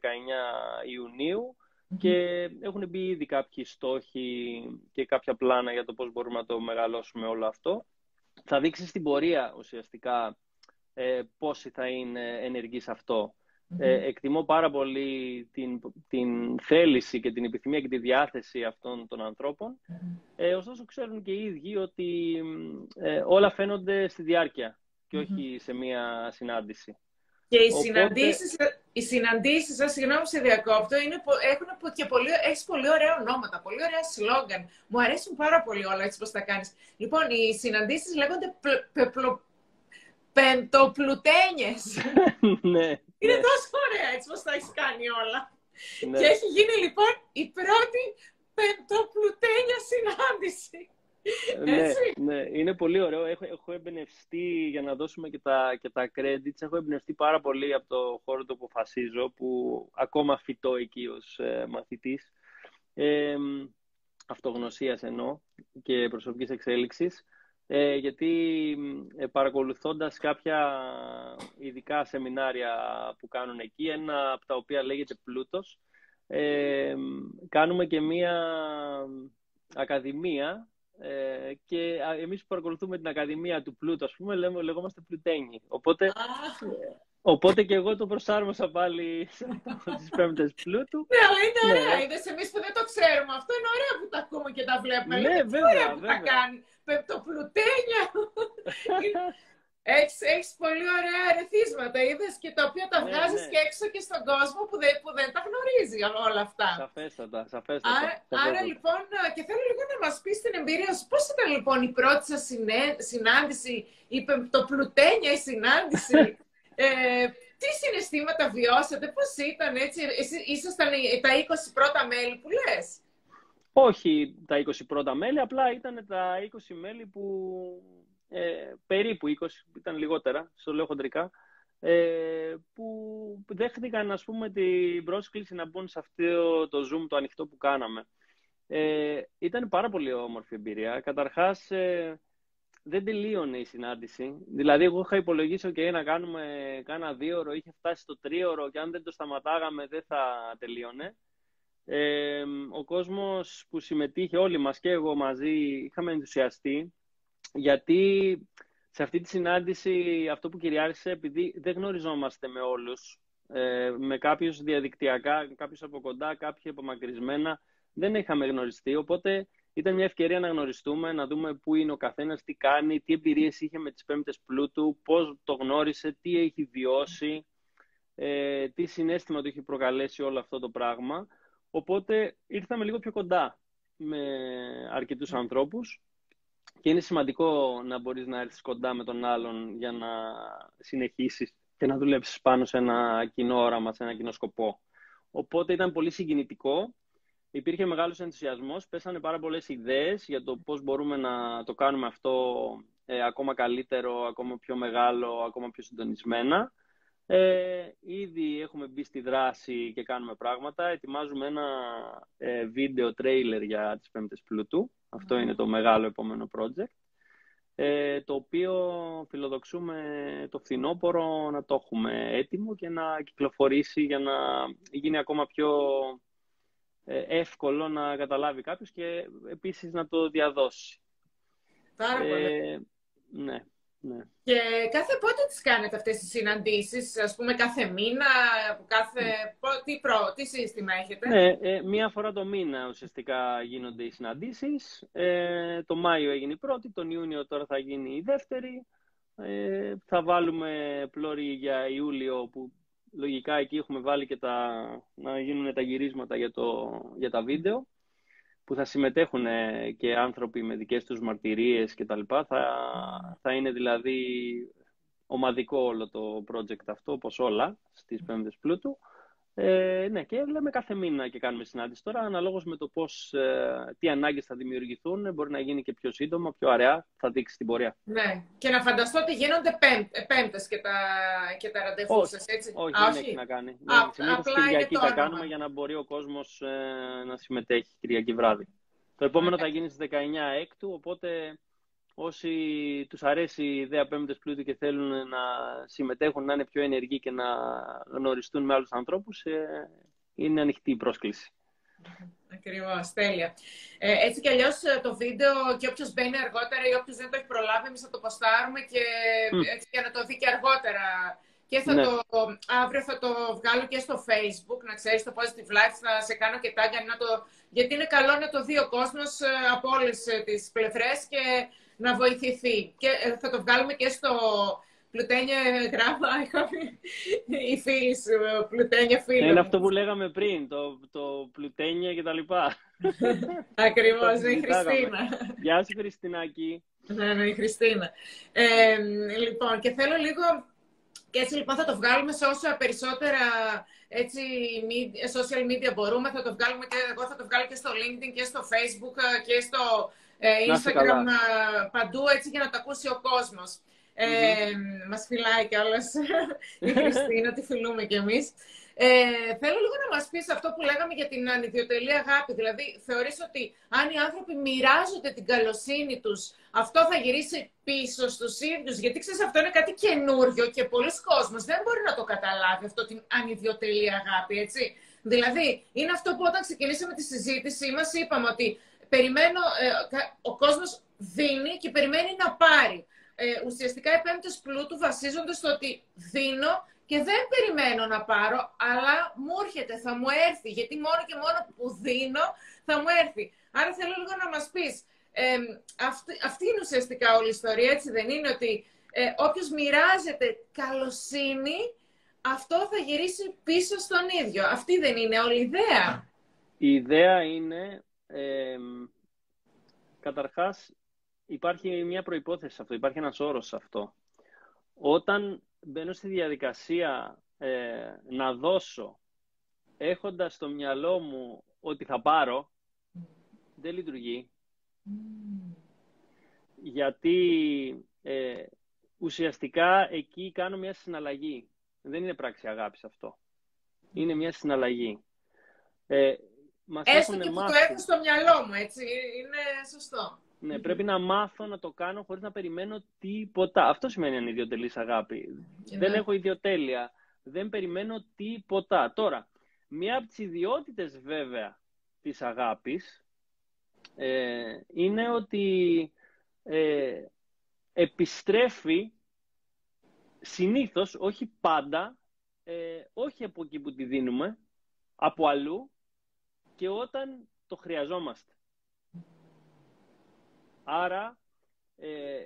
Ιουνίου και έχουν μπει ήδη κάποιοι στόχοι και κάποια πλάνα για το πώς μπορούμε να το μεγαλώσουμε όλο αυτό. Θα δείξει στην πορεία ουσιαστικά ε, πόσοι θα είναι ενεργοί σε αυτό. Ε, εκτιμώ πάρα πολύ την, την θέληση και την επιθυμία και τη διάθεση αυτών των ανθρώπων. Ε, ωστόσο ξέρουν και οι ίδιοι ότι ε, όλα φαίνονται στη διάρκεια και όχι σε μία συνάντηση. Και οι Οπότε... συναντήσεις, οι συναντήσεις σας, συγγνώμη σε διακόπτω, είναι, έχουν και πολύ, έχεις πολύ ωραία ονόματα, πολύ ωραία σλόγκαν. Μου αρέσουν πάρα πολύ όλα έτσι πώς τα κάνεις. Λοιπόν, οι συναντήσεις λέγονται πεπλο, πεμπτοπλουτένιες. (laughs) ναι. Είναι ναι. τόσο ωραία έτσι πώς τα έχεις κάνει όλα. Ναι. Και έχει γίνει λοιπόν η πρώτη πεντοπλουτένια συνάντηση. ναι, ναι, είναι πολύ ωραίο. Έχω, έχω εμπνευστεί, για να δώσουμε και τα, και τα credits, έχω εμπνευστεί πάρα πολύ από το χώρο του που αποφασίζω, που ακόμα φυτώ εκεί ως ε, μαθητής. Ε, αυτογνωσίας εννοώ και προσωπικής εξέλιξης. Ε, γιατί ε, παρακολουθώντας κάποια ειδικά σεμινάρια που κάνουν εκεί, ένα από τα οποία λέγεται Πλούτος, ε, κάνουμε και μία ακαδημία ε, και εμείς που παρακολουθούμε την Ακαδημία του Πλούτου, ας πούμε, λέμε, λεγόμαστε πλουτένοι. Οπότε, οπότε και εγώ το προσάρμοσα πάλι στις πέμπτες Πλούτου. Ναι, αλλά είναι ναι. ωραία. Είδες εμείς που δεν το ξέρουμε. Αυτό είναι ωραίο που τα ακούμε και τα βλέπουμε. Ναι, βέβαια, ωραία που βέβαια. τα κάνει. Πεπτοπλουτένια. (laughs) Έχεις, έχεις πολύ ωραία ερεθίσματα, είδες, και τα οποία τα ναι, βγάζεις ναι. και έξω και στον κόσμο που δεν, που δεν τα γνωρίζει όλα αυτά. Σαφέστατα, σαφέστατα. Άρα, άρα λοιπόν, και θέλω λίγο να μας πεις την εμπειρία σου. Πώς ήταν λοιπόν η πρώτη σας συνάντηση, η πεμπτοπλουτένια η συνάντηση; (laughs) ε, τι συναισθήματα βιώσατε, πώς ήταν έτσι, ήσασταν τα 20 πρώτα μέλη που λες; Όχι τα 20 πρώτα μέλη, απλά ήταν τα 20 μέλη που ε, περίπου 20, ήταν λιγότερα, στο λέω χοντρικά, ε, που δέχτηκαν ας πούμε την πρόσκληση να μπουν σε αυτό το Zoom το ανοιχτό που κάναμε. Ε, ήταν πάρα πολύ όμορφη εμπειρία. Καταρχάς, ε, δεν τελείωνε η συνάντηση. Δηλαδή, εγώ είχα υπολογίσει και να κάνουμε κάνα δύο ώρο, είχε φτάσει στο τρίωρο και αν δεν το σταματάγαμε δεν θα τελείωνε. Ε, ο κόσμος που συμμετείχε, όλοι μας και εγώ μαζί, είχαμε ενθουσιαστεί γιατί σε αυτή τη συνάντηση αυτό που κυριάρχησε, επειδή δεν γνωριζόμαστε με όλους, ε, με κάποιους διαδικτυακά, κάποιους από κοντά, κάποιοι απομακρυσμένα, δεν είχαμε γνωριστεί, οπότε ήταν μια ευκαιρία να γνωριστούμε, να δούμε πού είναι ο καθένας, τι κάνει, τι εμπειρίες είχε με τις πέμπτες πλούτου, πώς το γνώρισε, τι έχει βιώσει, ε, τι συνέστημα του έχει προκαλέσει όλο αυτό το πράγμα. Οπότε ήρθαμε λίγο πιο κοντά με αρκετούς ανθρώπους και είναι σημαντικό να μπορείς να έρθεις κοντά με τον άλλον για να συνεχίσεις και να δουλέψεις πάνω σε ένα κοινό όραμα, σε ένα κοινό σκοπό. Οπότε ήταν πολύ συγκινητικό. Υπήρχε μεγάλος ενθουσιασμός, πέσανε πάρα πολλές ιδέες για το πώς μπορούμε να το κάνουμε αυτό ε, ακόμα καλύτερο, ακόμα πιο μεγάλο, ακόμα πιο συντονισμένα. Ε, ήδη έχουμε μπει στη δράση και κάνουμε πράγματα. Ετοιμάζουμε ένα ε, βίντεο τρέιλερ για τις πέμπτες πλούτου. Αυτό είναι το μεγάλο επόμενο project. Ε, το οποίο φιλοδοξούμε το φθινόπωρο να το έχουμε έτοιμο και να κυκλοφορήσει για να γίνει ακόμα πιο ε, εύκολο να καταλάβει κάποιος και επίσης να το διαδώσει. Πάρα πολύ. Ναι. Ναι. Και κάθε πότε τις κάνετε αυτές τις συναντήσεις, ας πούμε κάθε μήνα, κάθε... Τι, προ... τι σύστημα έχετε; Ναι, ε, μία φορά το μήνα ουσιαστικά γίνονται οι συναντήσεις. Ε, το Μάιο έγινε η πρώτη, τον Ιούνιο τώρα θα γίνει η δεύτερη. Ε, θα βάλουμε πλώρη για Ιούλιο που λογικά εκεί έχουμε βάλει και τα, να γίνουν τα γυρίσματα για, το, για τα βίντεο που θα συμμετέχουν ε, και άνθρωποι με δικές τους μαρτυρίες και τα λοιπά. Θα, θα είναι δηλαδή ομαδικό όλο το project αυτό, όπως όλα, στις πέμπτες πλούτου. Ε, ναι, και λέμε κάθε μήνα και κάνουμε συνάντηση. Τώρα, αναλόγως με το πώς, ε, τι ανάγκες θα δημιουργηθούν, μπορεί να γίνει και πιο σύντομα, πιο αραιά, θα δείξει την πορεία. Ναι, και να φανταστώ ότι γίνονται πέμπτες και τα, και τα ραντεβού σας, έτσι. Όχι, δεν έχει να κάνει. Ναι, Α, απλά Κυριακή τα κάνουμε για να μπορεί ο κόσμος ε, να συμμετέχει Κυριακή βράδυ. Το επόμενο θα γίνει στις 19 έκτου, οπότε όσοι τους αρέσει η ιδέα πέμπτες πλούτου και θέλουν να συμμετέχουν, να είναι πιο ενεργοί και να γνωριστούν με άλλους ανθρώπους, ε, είναι ανοιχτή η πρόσκληση. Ακριβώς, τέλεια. Ε, έτσι κι αλλιώς ε, το βίντεο και όποιος μπαίνει αργότερα ή όποιος δεν το έχει προλάβει, εμείς θα το ποστάρουμε και έτσι για να το δει και αργότερα. Και θα ναι. το, αύριο θα το βγάλω και στο Facebook, να ξέρεις το Positive Life, θα σε κάνω και τάγια να το γιατί είναι καλό να το δει ο κόσμος ε, από όλες ε, τις πλευρές και να βοηθηθεί. Και ε, θα το βγάλουμε και στο Πλουτένια γράμμα, (laughs) η φίλης σου, Πλουτένια φίλη. Είναι αυτό που λέγαμε πριν, το, το Πλουτένια και τα λοιπά. (laughs) Ακριβώς, είναι η Χριστίνα. Γεια σου Χριστινάκη. Ναι, ναι, η Χριστίνα. Ε, λοιπόν, και θέλω λίγο Και έτσι λοιπόν θα το βγάλουμε σε όσα περισσότερα έτσι, social media μπορούμε. Θα το βγάλουμε και εγώ θα το βγάλω και στο LinkedIn και στο Facebook και στο ε, Instagram παντού έτσι για να το ακούσει ο κόσμος. Mm-hmm. Ε, μας φυλάει κιόλας (laughs) η Χριστίνα, τη φιλούμε κι εμείς. Ε, θέλω λίγο να μας πεις αυτό που λέγαμε για την ανιδιοτελή αγάπη. Δηλαδή, θεωρείς ότι αν οι άνθρωποι μοιράζονται την καλοσύνη τους, αυτό θα γυρίσει πίσω στους ίδιους; Γιατί ξέρεις, αυτό είναι κάτι καινούριο και πολλοί κόσμος δεν μπορεί να το καταλάβει αυτό την ανιδιοτελή αγάπη, έτσι. Δηλαδή, είναι αυτό που όταν ξεκινήσαμε τη συζήτησή μας είπαμε ότι περιμένω, ε, ο κόσμος δίνει και περιμένει να πάρει. Ε, ουσιαστικά επέμπτες πλούτου βασίζονται στο ότι δίνω και δεν περιμένω να πάρω, αλλά μου έρχεται, θα μου έρθει, γιατί μόνο και μόνο που δίνω θα μου έρθει. Άρα θέλω λίγο να μας πεις, ε, αυτή, αυτή είναι ουσιαστικά όλη η ιστορία, έτσι δεν είναι, ότι ε, όποιος μοιράζεται καλοσύνη, αυτό θα γυρίσει πίσω στον ίδιο. Αυτή δεν είναι όλη η ιδέα. Η ιδέα είναι, ε, καταρχάς, υπάρχει μια προϋπόθεση σε αυτό, υπάρχει ένας όρος σε αυτό. Όταν μπαίνω στη διαδικασία ε, να δώσω έχοντας στο μυαλό μου ότι θα πάρω, δεν λειτουργεί. Γιατί ε, ουσιαστικά εκεί κάνω μια συναλλαγή. Δεν είναι πράξη αγάπης αυτό. Είναι μια συναλλαγή. Ε, μας Έστω και που το έχω στο μυαλό μου, έτσι. Είναι σωστό. Ναι, πρέπει να μάθω να το κάνω χωρίς να περιμένω τίποτα. Αυτό σημαίνει ανιδιοτελής αγάπη. Δεν έχω ιδιοτέλεια. Δεν περιμένω τίποτα. Τώρα, μία από τις ιδιότητες βέβαια της αγάπης ε, είναι ότι ε, επιστρέφει συνήθως, όχι πάντα, ε, όχι από εκεί που τη δίνουμε, από αλλού και όταν το χρειαζόμαστε. Άρα ε,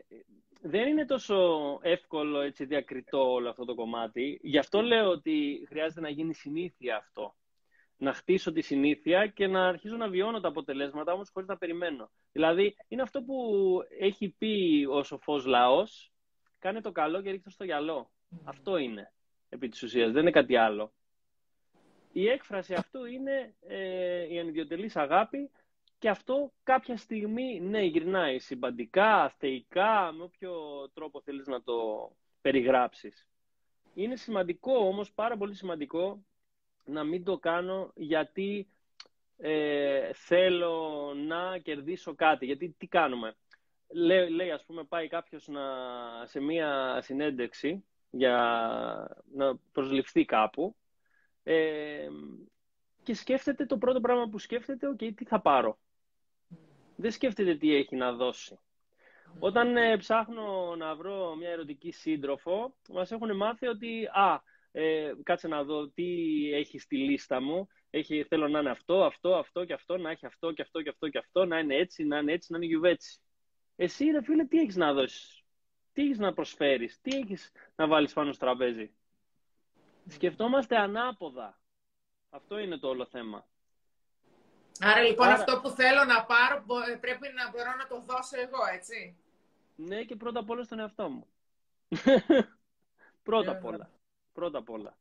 δεν είναι τόσο εύκολο έτσι διακριτό όλο αυτό το κομμάτι. Γι' αυτό λέω ότι χρειάζεται να γίνει συνήθεια αυτό. Να χτίσω τη συνήθεια και να αρχίζω να βιώνω τα αποτελέσματα όμως χωρίς να περιμένω. Δηλαδή είναι αυτό που έχει πει ο σοφός λαός κάνε το καλό και ρίχνω στο γυαλό. Αυτό είναι επί της ουσίας, δεν είναι κάτι άλλο. Η έκφραση αυτού είναι ε, η ανιδιοτελής αγάπη και αυτό κάποια στιγμή, ναι, γυρνάει συμπαντικά, θεϊκά, με όποιο τρόπο θέλεις να το περιγράψεις. Είναι σημαντικό όμως, πάρα πολύ σημαντικό, να μην το κάνω γιατί ε, θέλω να κερδίσω κάτι. Γιατί τι κάνουμε; Λέει, λέει ας πούμε, πάει κάποιος να, σε μία συνέντευξη για να προσληφθεί κάπου ε, και σκέφτεται το πρώτο πράγμα που σκέφτεται, ok, τι θα πάρω δεν σκέφτεται τι έχει να δώσει. Όταν ε, ψάχνω να βρω μια ερωτική σύντροφο, μας έχουν μάθει ότι «Α, ε, κάτσε να δω τι έχει στη λίστα μου. Έχει, θέλω να είναι αυτό, αυτό, αυτό και αυτό, να έχει αυτό και αυτό και αυτό και αυτό, να είναι έτσι, να είναι έτσι, να είναι γιουβέτσι». Εσύ, ρε φίλε, τι έχεις να δώσεις, τι έχεις να προσφέρεις, τι έχεις να βάλεις πάνω στο τραπέζι; Σκεφτόμαστε ανάποδα. Αυτό είναι το όλο θέμα. Άρα λοιπόν αυτό που θέλω να πάρω ε, πρέπει να μπορώ να το δώσω εγώ, έτσι; Ναι και πρώτα απ' όλα στον εαυτό μου. (laughs) πρώτα απ' όλα. Πρώτα απ' όλα.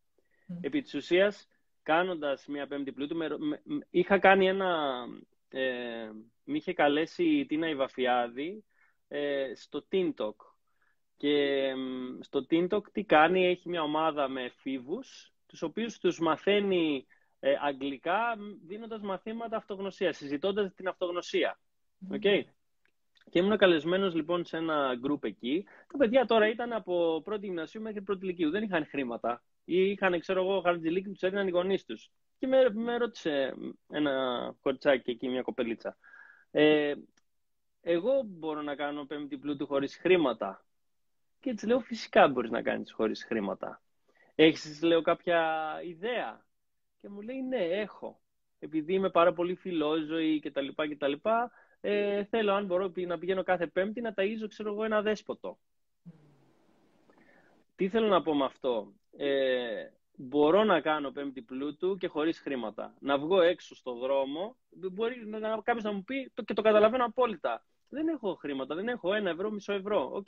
Επί της ουσίας, κάνοντας μια πέμπτη πλούτου, με, είχα κάνει ένα... Ε, μ' είχε καλέσει η Τίνα Ιβαφιάδη ε, στο TikTok. Και στο TikTok τι κάνει, έχει μια ομάδα με εφήβους, τους οποίους τους μαθαίνει ε, αγγλικά δίνοντας μαθήματα αυτογνωσίας, συζητώντας την αυτογνωσία. Okay. Και ήμουν καλεσμένος λοιπόν σε ένα γκρουπ εκεί. Τα παιδιά τώρα ήταν από πρώτη γυμνασίου μέχρι πρώτη ηλικίου. Δεν είχαν χρήματα. Ή είχαν, ξέρω εγώ, χαρτζηλίκι που τους έδιναν οι γονείς τους. Και με, με ρώτησε ένα κορτσάκι εκεί, μια κοπελίτσα. Ε, εγώ μπορώ να κάνω πέμπτη πλούτου χωρίς χρήματα. Και έτσι λέω, φυσικά μπορείς να κάνεις χωρίς χρήματα. Έχεις, λέω, κάποια ιδέα; Και μου λέει ναι, έχω. Επειδή είμαι πάρα πολύ φιλόζωη κτλ. κτλ ε, θέλω αν μπορώ να πηγαίνω κάθε πέμπτη να ταΐζω ξέρω εγώ ένα δέσποτο. Τι θέλω να πω με αυτό; Ε, μπορώ να κάνω πέμπτη πλούτου και χωρίς χρήματα. Να βγω έξω στο δρόμο, μπορεί να, κάποιος να μου πει και το καταλαβαίνω απόλυτα. Δεν έχω χρήματα, δεν έχω ένα ευρώ, μισό ευρώ. Οκ,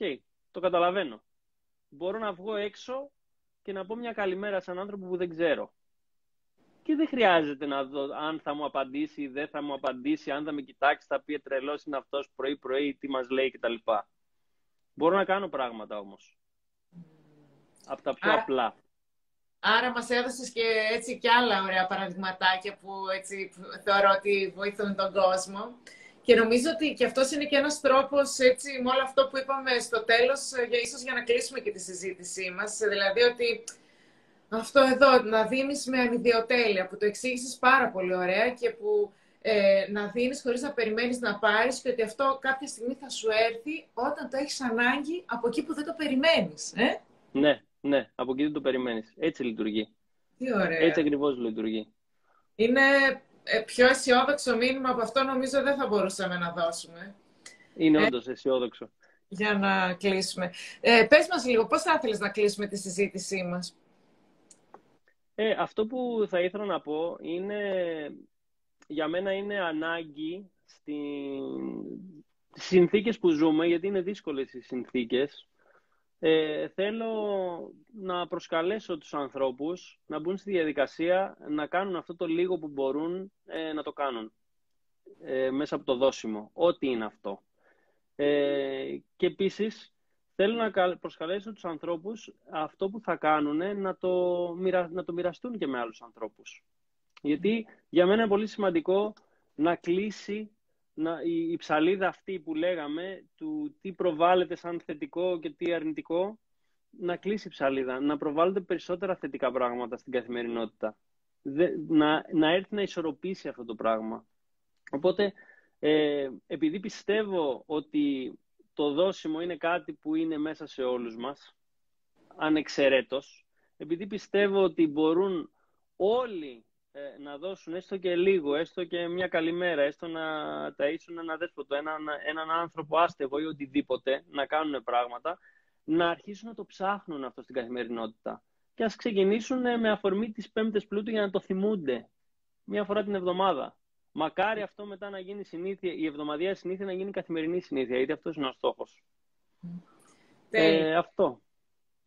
το καταλαβαίνω. Μπορώ να βγω έξω και να πω μια καλημέρα σε έναν άνθρωπο που δεν ξέρω. Και δεν χρειάζεται να δω αν θα μου απαντήσει ή δεν θα μου απαντήσει, αν θα με κοιτάξει, θα πει τρελός είναι αυτός πρωί-πρωί, τι μας λέει κτλ. Μπορώ να κάνω πράγματα όμως. Από τα πιο απλά. Άρα μας έδωσες και έτσι και άλλα ωραία παραδειγματάκια που έτσι θεωρώ ότι βοηθούν τον κόσμο. Και νομίζω ότι και αυτός είναι και ένας τρόπος, έτσι, με όλο αυτό που είπαμε στο τέλος, για, ίσως για να κλείσουμε και τη συζήτησή μας. Δηλαδή ότι αυτό εδώ, να δίνεις με ανιδιοτέλεια, που το εξήγησες πάρα πολύ ωραία και που ε, να δίνεις χωρίς να περιμένεις να πάρεις και ότι αυτό κάποια στιγμή θα σου έρθει όταν το έχεις ανάγκη από εκεί που δεν το περιμένεις. Ε; Ναι, ναι, από εκεί δεν το περιμένεις. Έτσι λειτουργεί. Τι ωραία. Έτσι ακριβώς λειτουργεί. Είναι ε, πιο αισιόδοξο μήνυμα από αυτό νομίζω δεν θα μπορούσαμε να δώσουμε. Είναι ε, όντως αισιόδοξο. Για να κλείσουμε. Ε, πες μας λίγο, πώς θα ήθελες να κλείσουμε τη συζήτησή μας; Ε, αυτό που θα ήθελα να πω είναι, για μένα είναι ανάγκη στις συνθήκες που ζούμε, γιατί είναι δύσκολες οι συνθήκες, ε, θέλω να προσκαλέσω τους ανθρώπους να μπουν στη διαδικασία να κάνουν αυτό το λίγο που μπορούν ε, να το κάνουν ε, μέσα από το δόσιμο, ό,τι είναι αυτό. Ε, και επίσης θέλω να προσκαλέσω τους ανθρώπους αυτό που θα κάνουν να το, να το μοιραστούν και με άλλους ανθρώπους. Γιατί για μένα είναι πολύ σημαντικό να κλείσει να, η, η ψαλίδα αυτή που λέγαμε, του τι προβάλλεται σαν θετικό και τι αρνητικό, να κλείσει η ψαλίδα, να προβάλλονται περισσότερα θετικά πράγματα στην καθημερινότητα. να, να έρθει να ισορροπήσει αυτό το πράγμα. Οπότε, ε, επειδή πιστεύω ότι το δόσιμο είναι κάτι που είναι μέσα σε όλους μας, ανεξαιρέτως, επειδή πιστεύω ότι μπορούν όλοι ε, να δώσουν έστω και λίγο, έστω και μια καλημέρα, έστω να ταΐσουν ένα δέσποτο, έναν, έναν άνθρωπο άστεγο ή οτιδήποτε, να κάνουν πράγματα, να αρχίσουν να το ψάχνουν αυτό στην καθημερινότητα. Και ας ξεκινήσουν με αφορμή τις πέμπτες πλούτου για να το θυμούνται μία φορά την εβδομάδα. Μακάρι αυτό μετά να γίνει συνήθεια, η εβδομαδία συνήθεια να γίνει καθημερινή συνήθεια, γιατί αυτός είναι ο στόχος. Ε, αυτό.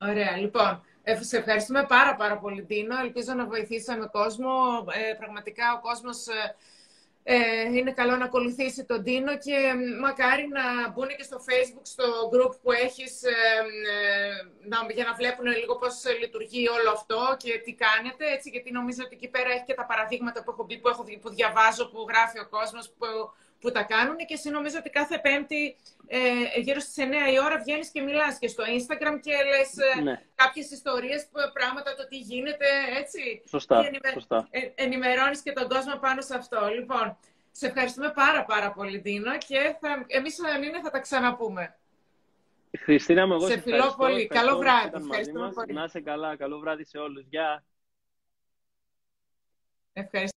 Ωραία. Λοιπόν, ε, σε ευχαριστούμε πάρα πάρα πολύ, Τίνο. Ελπίζω να βοηθήσαμε κόσμο. Ε, πραγματικά ο κόσμος ε, ε, είναι καλό να ακολουθήσει τον Τίνο και μακάρι να μπουν και στο Facebook, στο group που έχεις, να, για να βλέπουν λίγο πώς λειτουργεί όλο αυτό και τι κάνετε, έτσι, γιατί νομίζω ότι εκεί πέρα έχει και τα παραδείγματα που έχω μπει, που, έχω, που διαβάζω, που γράφει ο κόσμος, που που τα κάνουν και εσύ νομίζω ότι κάθε Πέμπτη ε, γύρω στις 9 η ώρα βγαίνεις και μιλάς και στο Instagram και λες ε, ναι. κάποιες ιστορίες, πράγματα, το τι γίνεται, έτσι. Σωστά, και ενημε... σωστά. Ε, ενημερώνεις και τον κόσμο πάνω σε αυτό. Λοιπόν, σε ευχαριστούμε πάρα πάρα πολύ, Δίνο, και θα, εμείς είναι, θα τα ξαναπούμε. Χριστίνα, με εγώ σε φιλώ πολύ. Καλό βράδυ. Ευχαριστούμε πολύ. Να είσαι καλά. Καλό βράδυ σε όλους. Γεια. Ευχαριστώ.